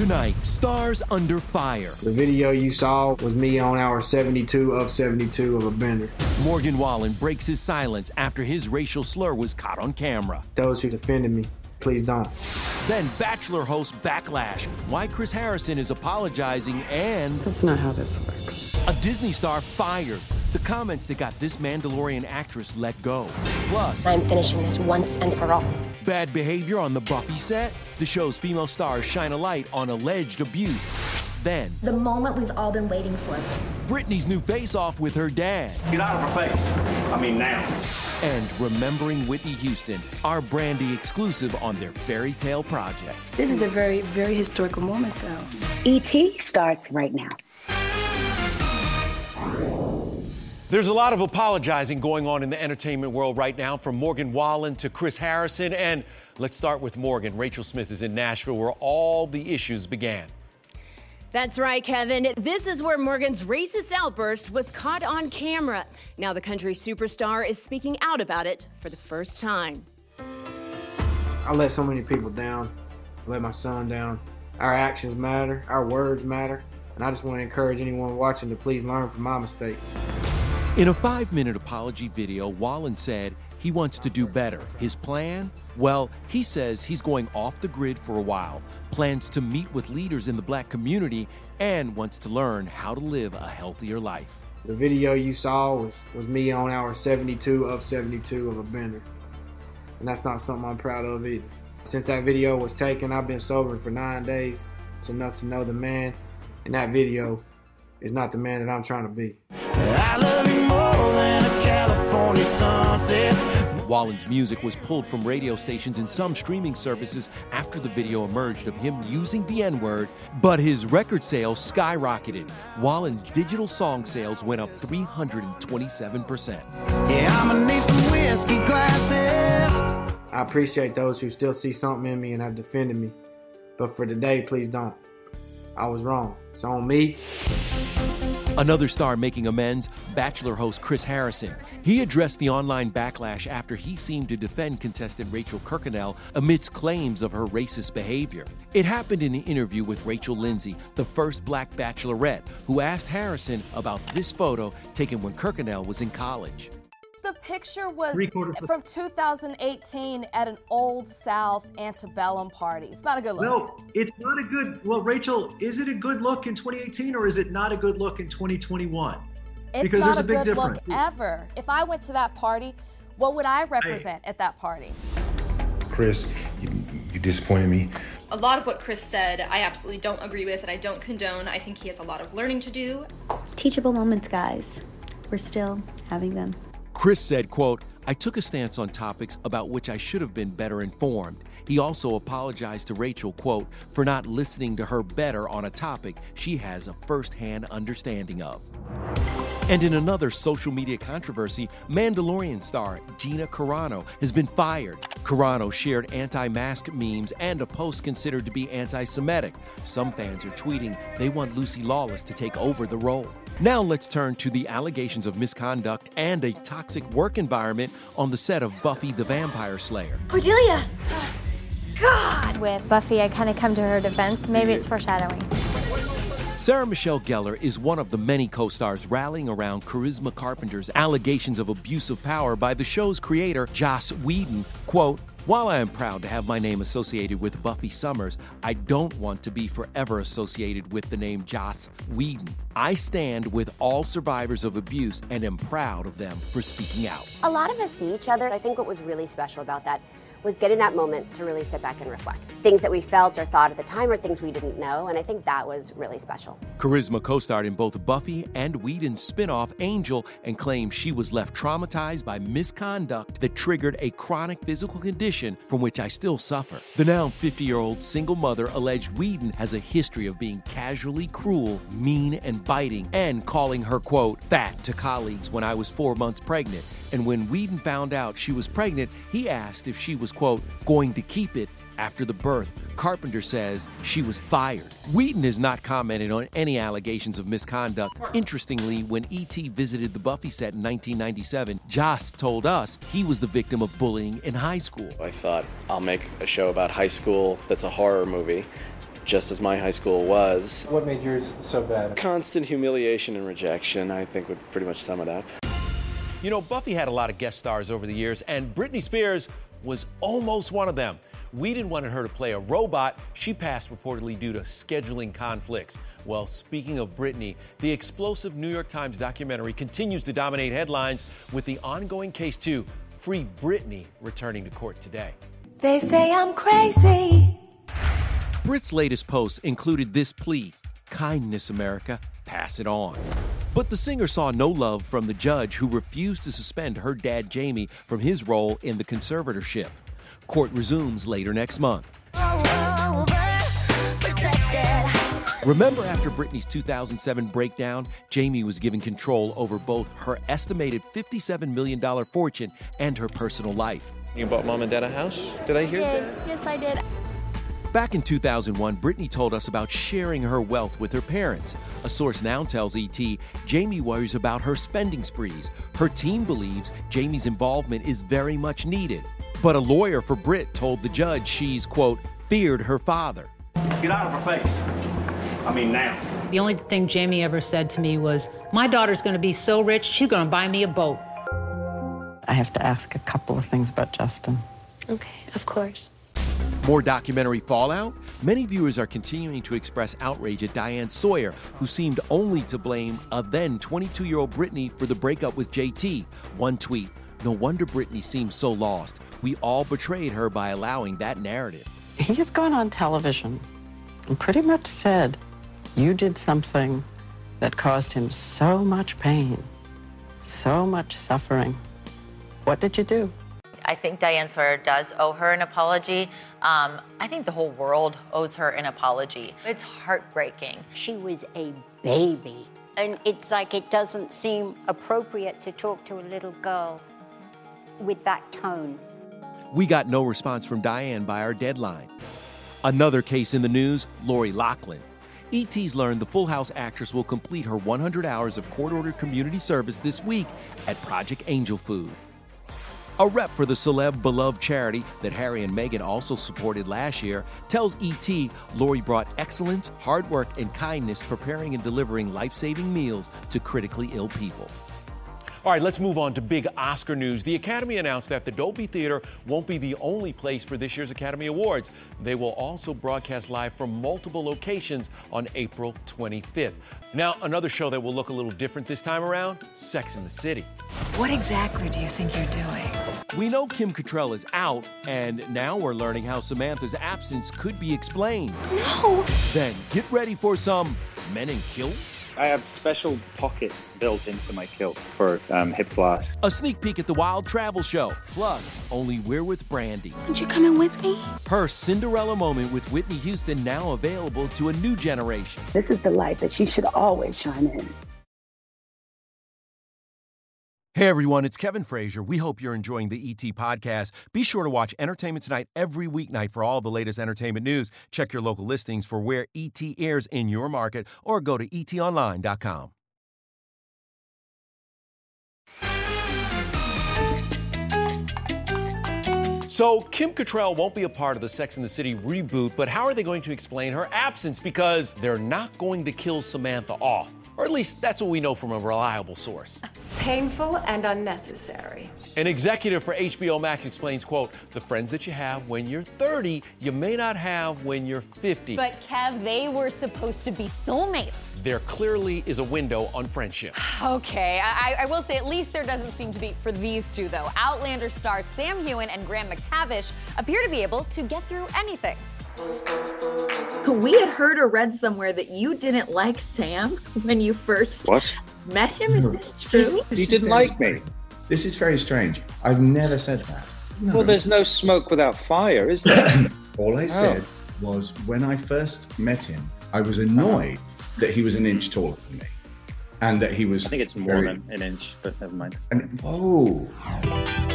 Tonight, Stars Under Fire. The video you saw was me on hour 72 of 72 of a bender. Morgan Wallen breaks his silence after his racial slur was caught on camera. Those who defended me, please don't. Then Bachelor host Backlash, why Chris Harrison is apologizing, and That's not how this works. a Disney star fired. The comments that got this Mandalorian actress let go. Plus, I'm finishing this once and for all. bad behavior on the Buffy set. The show's female stars shine a light on alleged abuse. Then, The moment we've all been waiting for. Britney's new face off with her dad. Get out of her face. I mean, now. And remembering Whitney Houston, our Brandy exclusive on their fairy tale project. This is a very, very historical moment, though. E.T. starts right now. There's a lot of apologizing going on in the entertainment world right now, from Morgan Wallen to Chris Harrison. And let's start with Morgan. Rachel Smith is in Nashville, where all the issues began. That's right, Kevin. This is where Morgan's racist outburst was caught on camera. Now the country superstar is speaking out about it for the first time. I let so many people down. I let my son down. Our actions matter, our words matter, and I just want to encourage anyone watching to please learn from my mistake. In a five minute apology video, Wallen said he wants to do better. His plan? Well, he says he's going off the grid for a while, plans to meet with leaders in the black community, and wants to learn how to live a healthier life. The video you saw was, was me on hour 72 of 72 of a bender. And that's not something I'm proud of either. Since that video was taken, I've been sober for nine days. It's enough to know the man in that video is not the man that I'm trying to be. I love you more than a California sunset. Wallen's music was pulled from radio stations and some streaming services after the video emerged of him using the N word, but his record sales skyrocketed. Wallen's digital song sales went up 327%. Yeah, I'ma need some whiskey glasses. I appreciate those who still see something in me and have defended me. But for today, please don't. I was wrong. It's on me. Another star making amends, Bachelor host Chris Harrison. He addressed the online backlash after he seemed to defend contestant Rachel Kirkconnell amidst claims of her racist behavior. It happened in an interview with Rachel Lindsay, the first black bachelorette, who asked Harrison about this photo taken when Kirkconnell was in college. The the picture was from 2018 at an old South antebellum party. It's not a good look. No, it's not a good. Well, Rachel, is it a good look in 2018 or is it not a good look in 2021? It's because not there's a, a big good difference. look ever. If I went to that party, what would I represent at that party? Chris, you, you disappointed me. A lot of what Chris said, I absolutely don't agree with and I don't condone. I think he has a lot of learning to do. Teachable moments, guys. We're still having them. Chris said, quote, I took a stance on topics about which I should have been better informed. He also apologized to Rachel, quote, for not listening to her better on a topic she has a firsthand understanding of. And in another social media controversy, Mandalorian star Gina Carano has been fired. Carano shared anti mask memes and a post considered to be anti Semitic. Some fans are tweeting they want Lucy Lawless to take over the role. Now let's turn to the allegations of misconduct and a toxic work environment on the set of Buffy the Vampire Slayer. Cordelia! God! With Buffy, I kind of come to her defense. Maybe it's foreshadowing. Sarah Michelle Gellar is one of the many co stars rallying around Charisma Carpenter's allegations of abuse of power by the show's creator, Joss Whedon. Quote, while I am proud to have my name associated with Buffy Summers, I don't want to be forever associated with the name Joss Whedon. I stand with all survivors of abuse and am proud of them for speaking out. A lot of us see each other. I think what was really special about that was getting that moment to really sit back and reflect. Things that we felt or thought at the time or things we didn't know, and I think that was really special. Charisma co starred in both Buffy and Whedon's spin off Angel and claimed she was left traumatized by misconduct that triggered a chronic physical condition from which I still suffer. The now 50 year old single mother alleged Whedon has a history of being casually cruel, mean, and biting, and calling her, quote, fat to colleagues when I was four months pregnant. And when Whedon found out she was pregnant, he asked if she was, quote, going to keep it after the birth. Carpenter says she was fired. Whedon has not commented on any allegations of misconduct. Interestingly, when E.T. visited the Buffy set in 1997, Joss told us he was the victim of bullying in high school. I thought I'll make a show about high school that's a horror movie. Just as my high school was. What made yours so bad? Constant humiliation and rejection, I think, would pretty much sum it up. You know, Buffy had a lot of guest stars over the years, and Britney Spears was almost one of them. Whedon wanted her to play a robot. She passed reportedly due to scheduling conflicts. Well, speaking of Britney, the explosive New York Times documentary continues to dominate headlines with the ongoing case to Free Britney returning to court today. They say I'm crazy. Brit's latest posts included this plea Kindness, America, pass it on. But the singer saw no love from the judge who refused to suspend her dad Jamie from his role in the conservatorship. Court resumes later next month. Remember after Britney's 2007 breakdown, Jamie was given control over both her estimated $57 million fortune and her personal life. You bought mom and dad a house? Did I hear that? Yes, I did. Back in 2001, Britney told us about sharing her wealth with her parents. A source now tells ET Jamie worries about her spending sprees. Her team believes Jamie's involvement is very much needed. But a lawyer for Brit told the judge she's, quote, feared her father. Get out of her face. I mean, now. The only thing Jamie ever said to me was, My daughter's going to be so rich, she's going to buy me a boat. I have to ask a couple of things about Justin. Okay, of course. More documentary fallout? Many viewers are continuing to express outrage at Diane Sawyer, who seemed only to blame a then 22 year old Britney for the breakup with JT. One tweet No wonder Britney seems so lost. We all betrayed her by allowing that narrative. He has gone on television and pretty much said, You did something that caused him so much pain, so much suffering. What did you do? I think Diane Sawyer does owe her an apology. Um, I think the whole world owes her an apology. It's heartbreaking. She was a baby. And it's like it doesn't seem appropriate to talk to a little girl with that tone. We got no response from Diane by our deadline. Another case in the news Lori Loughlin. ET's learned the Full House actress will complete her 100 hours of court ordered community service this week at Project Angel Food. A rep for the celeb beloved charity that Harry and Meghan also supported last year tells ET Lori brought excellence, hard work, and kindness preparing and delivering life saving meals to critically ill people. All right, let's move on to big Oscar news. The Academy announced that the Dolby Theater won't be the only place for this year's Academy Awards. They will also broadcast live from multiple locations on April 25th. Now, another show that will look a little different this time around Sex in the City. What exactly do you think you're doing? We know Kim Cattrall is out, and now we're learning how Samantha's absence could be explained. No! Then get ready for some men in kilts? I have special pockets built into my kilt for um, hip flask. A sneak peek at the Wild Travel Show. Plus, only we're with Brandy. Aren't you coming with me? Her Cinderella moment with Whitney Houston now available to a new generation. This is the light that she should always shine in. Hey everyone, it's Kevin Frazier. We hope you're enjoying the ET podcast. Be sure to watch Entertainment Tonight every weeknight for all the latest entertainment news. Check your local listings for where ET airs in your market or go to etonline.com. So, Kim Cattrall won't be a part of the Sex and the City reboot, but how are they going to explain her absence? Because they're not going to kill Samantha off. Or at least that's what we know from a reliable source. Painful and unnecessary. An executive for HBO Max explains, quote, the friends that you have when you're 30, you may not have when you're 50. But Kev, they were supposed to be soulmates. There clearly is a window on friendship. Okay, I, I will say at least there doesn't seem to be for these two, though. Outlander stars Sam Heughan and Graham McTavish appear to be able to get through anything. We had heard or read somewhere that you didn't like Sam when you first What? met him. Is this true? You didn't like me? This is very strange. I've never said that. Well, there's no smoke without fire, is there? All I Oh. said was when I first met him, I was annoyed that he was an inch taller than me. And that he was. I think it's more very- than an inch, but never mind. And, oh.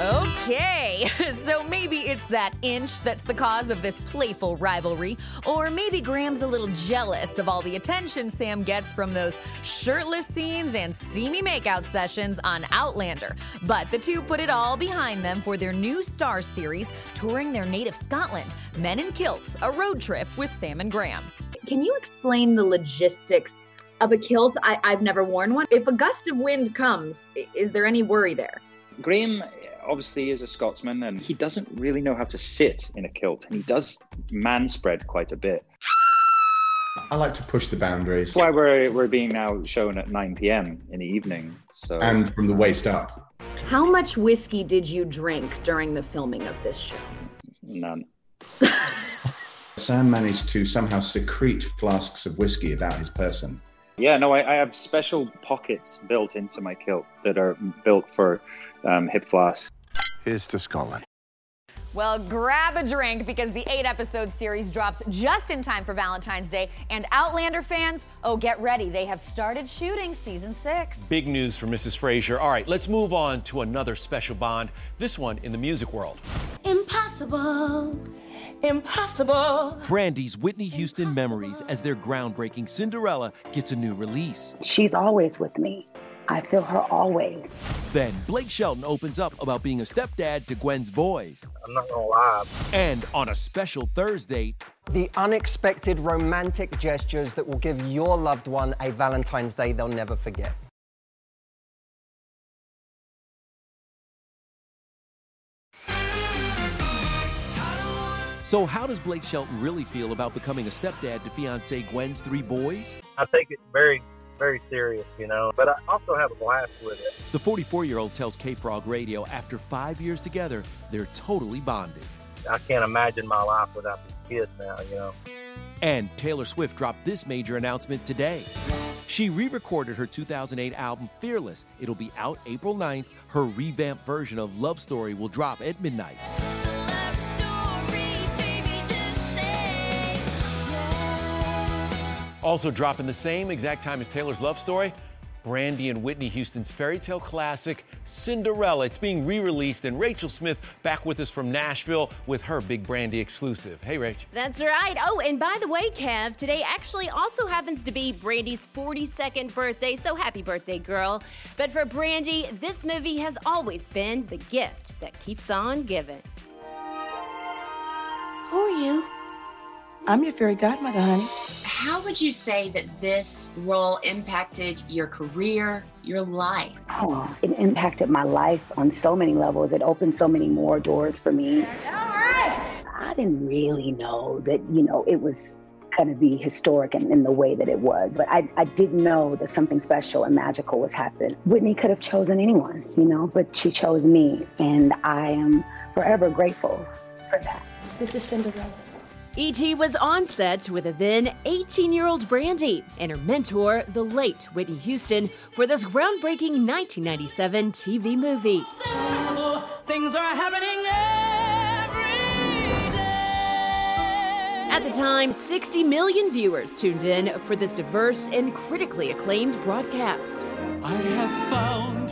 Okay, so maybe it's that inch that's the cause of this playful rivalry, or maybe Graham's a little jealous of all the attention Sam gets from those shirtless scenes and steamy makeout sessions on Outlander. But the two put it all behind them for their new Starz series, touring their native Scotland, Men in Kilts, a road trip with Sam and Graham. Can you explain the logistics of a kilt? I, I've never worn one. If a gust of wind comes, is there any worry there? Graham eh, obviously is a Scotsman and he doesn't really know how to sit in a kilt and he does man spread quite a bit. I like to push the boundaries. That's why we're, we're being now shown at 9 p.m. in the evening. So And from the waist up. How much whiskey did you drink during the filming of this show? none. Sam managed to somehow secrete flasks of whiskey about his person. Yeah, no, I, I have special pockets built into my kilt that are built for um, hip flask. Here's to Scotland. Well, grab a drink because the eight episode series drops just in time for Valentine's Day. And Outlander fans, oh, get ready. They have started shooting season six. Big news for Mrs. Frazier. All right, let's move on to another special bond, this one in the music world. Impossible. Impossible. Brandy's Whitney Houston memories as their groundbreaking Cinderella gets a new release. She's always with me. I feel her always. Then Blake Shelton opens up about being a stepdad to Gwen's boys. I'm not gonna lie. And on a special Thursday, The unexpected romantic gestures that will give your loved one a Valentine's Day they'll never forget. So, how does Blake Shelton really feel about becoming a stepdad to fiancee Gwen's three boys? I take it very, very serious, you know. But I also have a blast with it. The 44 year old tells K Frog Radio after five years together, they're totally bonded. I can't imagine my life without these kids now, you know. And Taylor Swift dropped this major announcement today. She re recorded her 2008 album Fearless. It'll be out April 9th. Her revamped version of Love Story will drop at midnight. Also dropping the same exact time as Taylor's Love Story, Brandy and Whitney Houston's fairy tale classic, Cinderella. It's being re released, and Rachel Smith back with us from Nashville with her Big Brandy exclusive. Hey, Rach. That's right. Oh, and by the way, Kev, today actually also happens to be Brandy's 42nd birthday, so happy birthday, girl. But for Brandy, this movie has always been the gift that keeps on giving. Who are you? I'm your fairy godmother, honey. How would you say that this role impacted your career, your life? Oh, it impacted my life on so many levels. It opened so many more doors for me. All right. I didn't really know that, you know, it was going to be historic in, in the way that it was. But I, I did know that something special and magical was happening. Whitney could have chosen anyone, you know, but she chose me. And I am forever grateful for that. This is Cinderella. E.T. was on set with a then 18 year old Brandy and her mentor, the late Whitney Houston, for this groundbreaking 1997 TV movie. Things are happening At the time, 60 million viewers tuned in for this diverse and critically acclaimed broadcast. I have found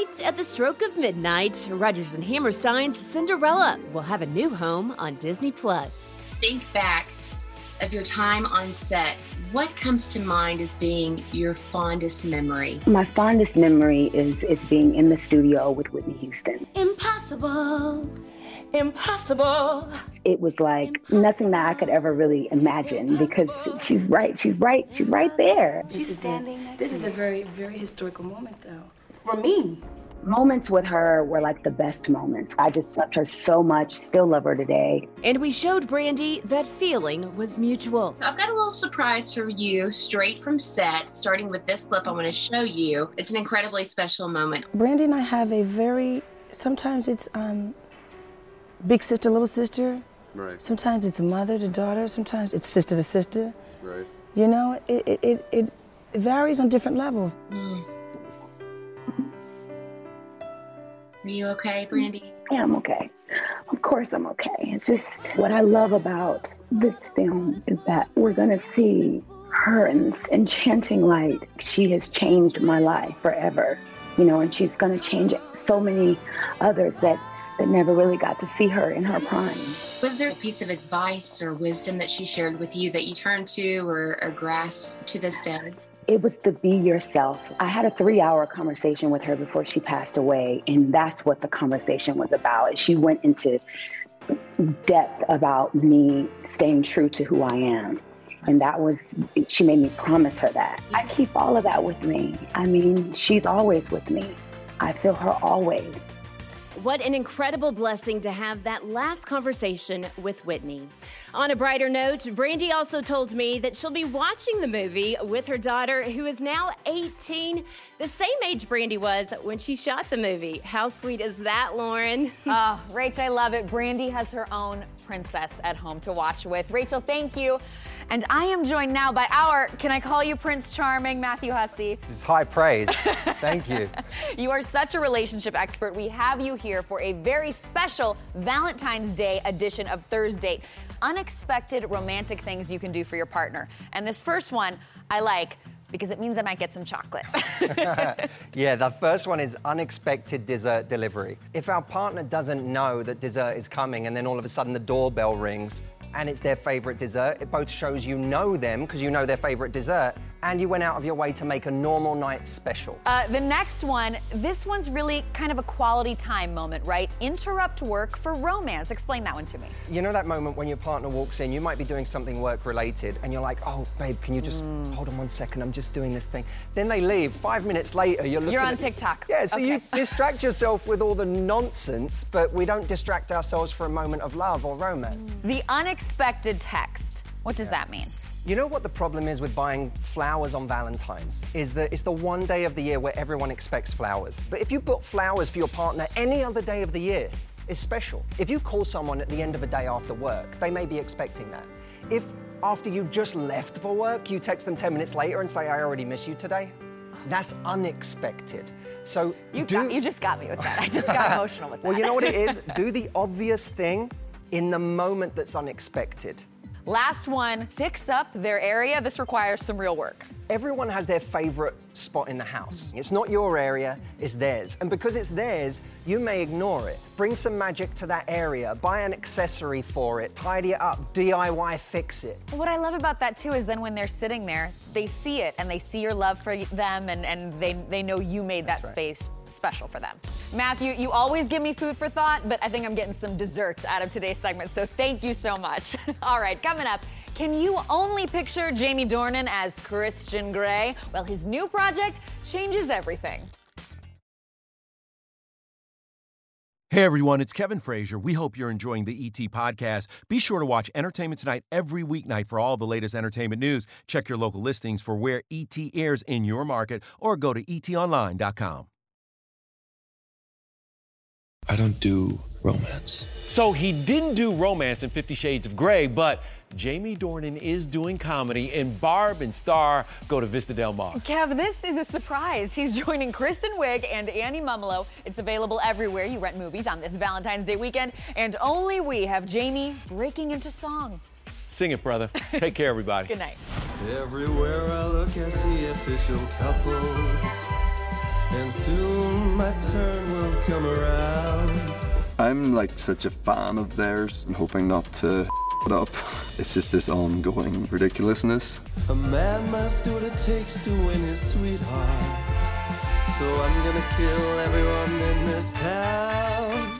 Tonight, at the stroke of midnight, Rodgers and Hammerstein's Cinderella will have a new home on Disney Plus. Think back of your time on set. What comes to mind as being your fondest memory? My fondest memory is, is being in the studio with Whitney Houston. Impossible. Impossible. It was like nothing that I could ever really imagine because she's right. She's right. She's right there. She's standing. This is a very, very historical moment, though. For me. Moments with her were like the best moments. I just loved her so much, still love her today. And we showed Brandy that feeling was mutual. I've got a little surprise for you straight from set, starting with this clip I want to show you. It's an incredibly special moment. Brandy and I have a very, sometimes it's um, big sister, little sister. Right. Sometimes it's mother to daughter. Sometimes it's sister to sister. Right. You know, it, it, it, it varies on different levels. Mm. Are you okay, mm-hmm. Brandy? Yeah, I'm okay. Of course, I'm okay. It's just what I love about this film is that we're going to see her in this enchanting light. She has changed my life forever, you know, and she's going to change so many others that that never really got to see her in her prime. Was there a piece of advice or wisdom that she shared with you that you turn to or, or grasp to this day? It was to be yourself. I had a three hour conversation with her before she passed away, and that's what the conversation was about. She went into depth about me staying true to who I am. And that was, she made me promise her that. I keep all of that with me. I mean, she's always with me. I feel her always. What an incredible blessing to have that last conversation with Whitney. On a brighter note, Brandy also told me that she'll be watching the movie with her daughter, who is now 18, the same age Brandy was when she shot the movie. How sweet is that, Lauren? Ah, oh, Rach, I love it. Brandy has her own princess at home to watch with. Rachel, thank you. And I am joined now by our, can I call you Prince Charming, Matthew Hussey? This is high praise. Thank you. You are such a relationship expert. We have you here for a very special Valentine's Day edition of Thursday. Unexpected romantic things you can do for your partner. And this first one I like because it means I might get some chocolate. yeah, the first one is unexpected dessert delivery. If our partner doesn't know that dessert is coming and then all of a sudden the doorbell rings and it's their favorite dessert, it both shows you know them because you know their favorite dessert and you went out of your way to make a normal night special. Uh, the next one, this one's really kind of a quality time moment, right? Interrupt work for romance. Explain that one to me. You know that moment when your partner walks in, you might be doing something work related, and you're like, oh, babe, can you just Mm. hold on one second? I'm just doing this thing. Then they leave. Five minutes later, you're looking You're on TikTok. Yeah, so you distract yourself with all the nonsense, but we don't distract ourselves for a moment of love or romance. The unexpected text. What does that mean? You know what the problem is with buying flowers on Valentine's? Is that it's the one day of the year where everyone expects flowers. But if you bought flowers for your partner any other day of the year, it's special. If you call someone at the end of a day after work, they may be expecting that. If after you just left for work, you text them 10 minutes later and say, I already miss you today, that's unexpected. So You, do... got, you just got me with that. I just got emotional with that. well, you know what it is? Do the obvious thing in the moment that's unexpected. Last one, fix up their area. This requires some real work. Everyone has their favorite spot in the house. It's not your area, it's theirs. And because it's theirs, you may ignore it. Bring some magic to that area, buy an accessory for it, tidy it up, DIY fix it. What I love about that too is then when they're sitting there, they see it and they see your love for them and, and they, they know you made that right. space special for them. Matthew, you always give me food for thought, but I think I'm getting some dessert out of today's segment, so thank you so much. All right, coming up, can you only picture Jamie Dornan as Christian Grey? Well, his new project changes everything. Hey everyone, it's Kevin Frazier. We hope you're enjoying the ET podcast. Be sure to watch Entertainment Tonight every weeknight for all the latest entertainment news. Check your local listings for where ET airs in your market or go to etonline.com. I don't do romance. So he didn't do romance in Fifty Shades of Grey, but Jamie Dornan is doing comedy in Barb and Star. Go to Vista Del Mar. Kev, this is a surprise. He's joining Kristen Wiig and Annie Mumolo. It's available everywhere you rent movies on this Valentine's Day weekend, and only we have Jamie breaking into song. Sing it, brother. Take care, everybody. Good night. Everywhere I look, I see official couples. And soon my turn will come around. I'm like such a fan of theirs. I'm hoping not to it up. It's just this ongoing ridiculousness. A man must do what it takes to win his sweetheart. So I'm gonna kill everyone in this town.